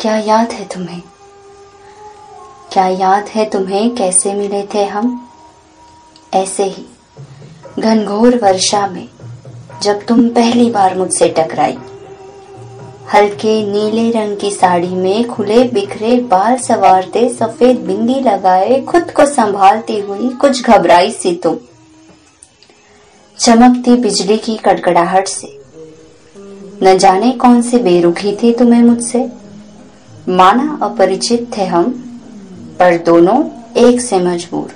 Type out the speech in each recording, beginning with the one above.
क्या याद है तुम्हें? क्या याद है तुम्हें कैसे मिले थे हम? ऐसे ही, घनघोर वर्षा में, जब तुम पहली बार मुझसे टकराई। हल्के नीले रंग की साड़ी में खुले बिखरे बाल सवारते, सफ़ेद बिंदी लगाए, खुद को संभालती हुई कुछ घबराई सी तुम। चमकती बिजली की कड़कड़ाहट से। न जाने कौन से बेरुखी थी तुम्हें मुझसे। माना अपरिचित थे हम, पर दोनों एक से मजबूर।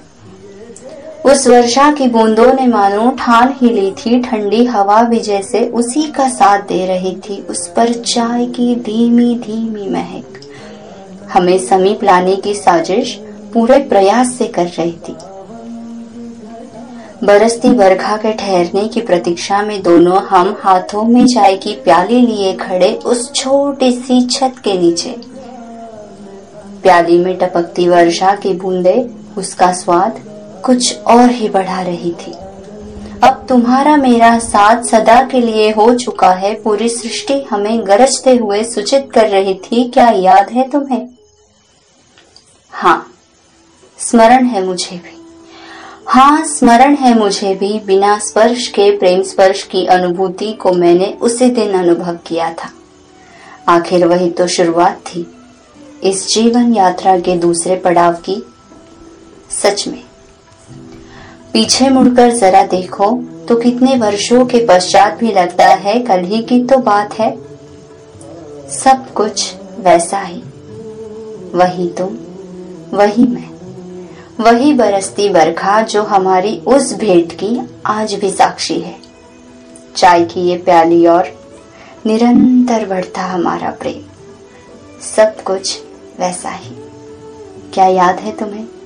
उस वर्षा की बूंदों ने मानो ठान ही ली थी, ठंडी हवा भी जैसे उसी का साथ दे रही थी, उस पर चाय की धीमी धीमी महक। हमें समीप लाने की साजिश पूरे प्रयास से कर रही थी। बरसती बरखा के ठहरने की प्रतीक्षा में दोनों हम हाथों में चाय की प्याली लिए खड़े उस छोटी सी छत के नीचे। प्याली में टपकती वर्षा की बूंदे, उसका स्वाद कुछ और ही बढ़ा रही थी। अब तुम्हारा मेरा साथ सदा के लिए हो चुका है, पूरी सृष्टि हमें गरजते हुए सूचित कर रही थी, क्या याद है तुम्हें? हाँ स्मरण है मुझे भी। हाँ स्मरण है मुझे भी, बिना स्पर्श के, प्रेम स्पर्श की अनुभूति को मैंने उसी दिन अनुभव किया था। आखिर वही तो शुरुआत थी। इस जीवन यात्रा के दूसरे पड़ाव की? सच में। पीछे मुड़कर जरा देखो तो कितने वर्षों के पश्चात भी लगता है, कल ही की तो बात है। सब कुछ वैसा ही। वही तुम, वही मैं, वही बरसती बरखा जो हमारी उस भेंट की आज भी साक्षी है। चाय की ये प्याली और निरंतर बढ़ता हमारा प्रेम। सब कुछ वैसा ही। क्या याद है तुम्हें?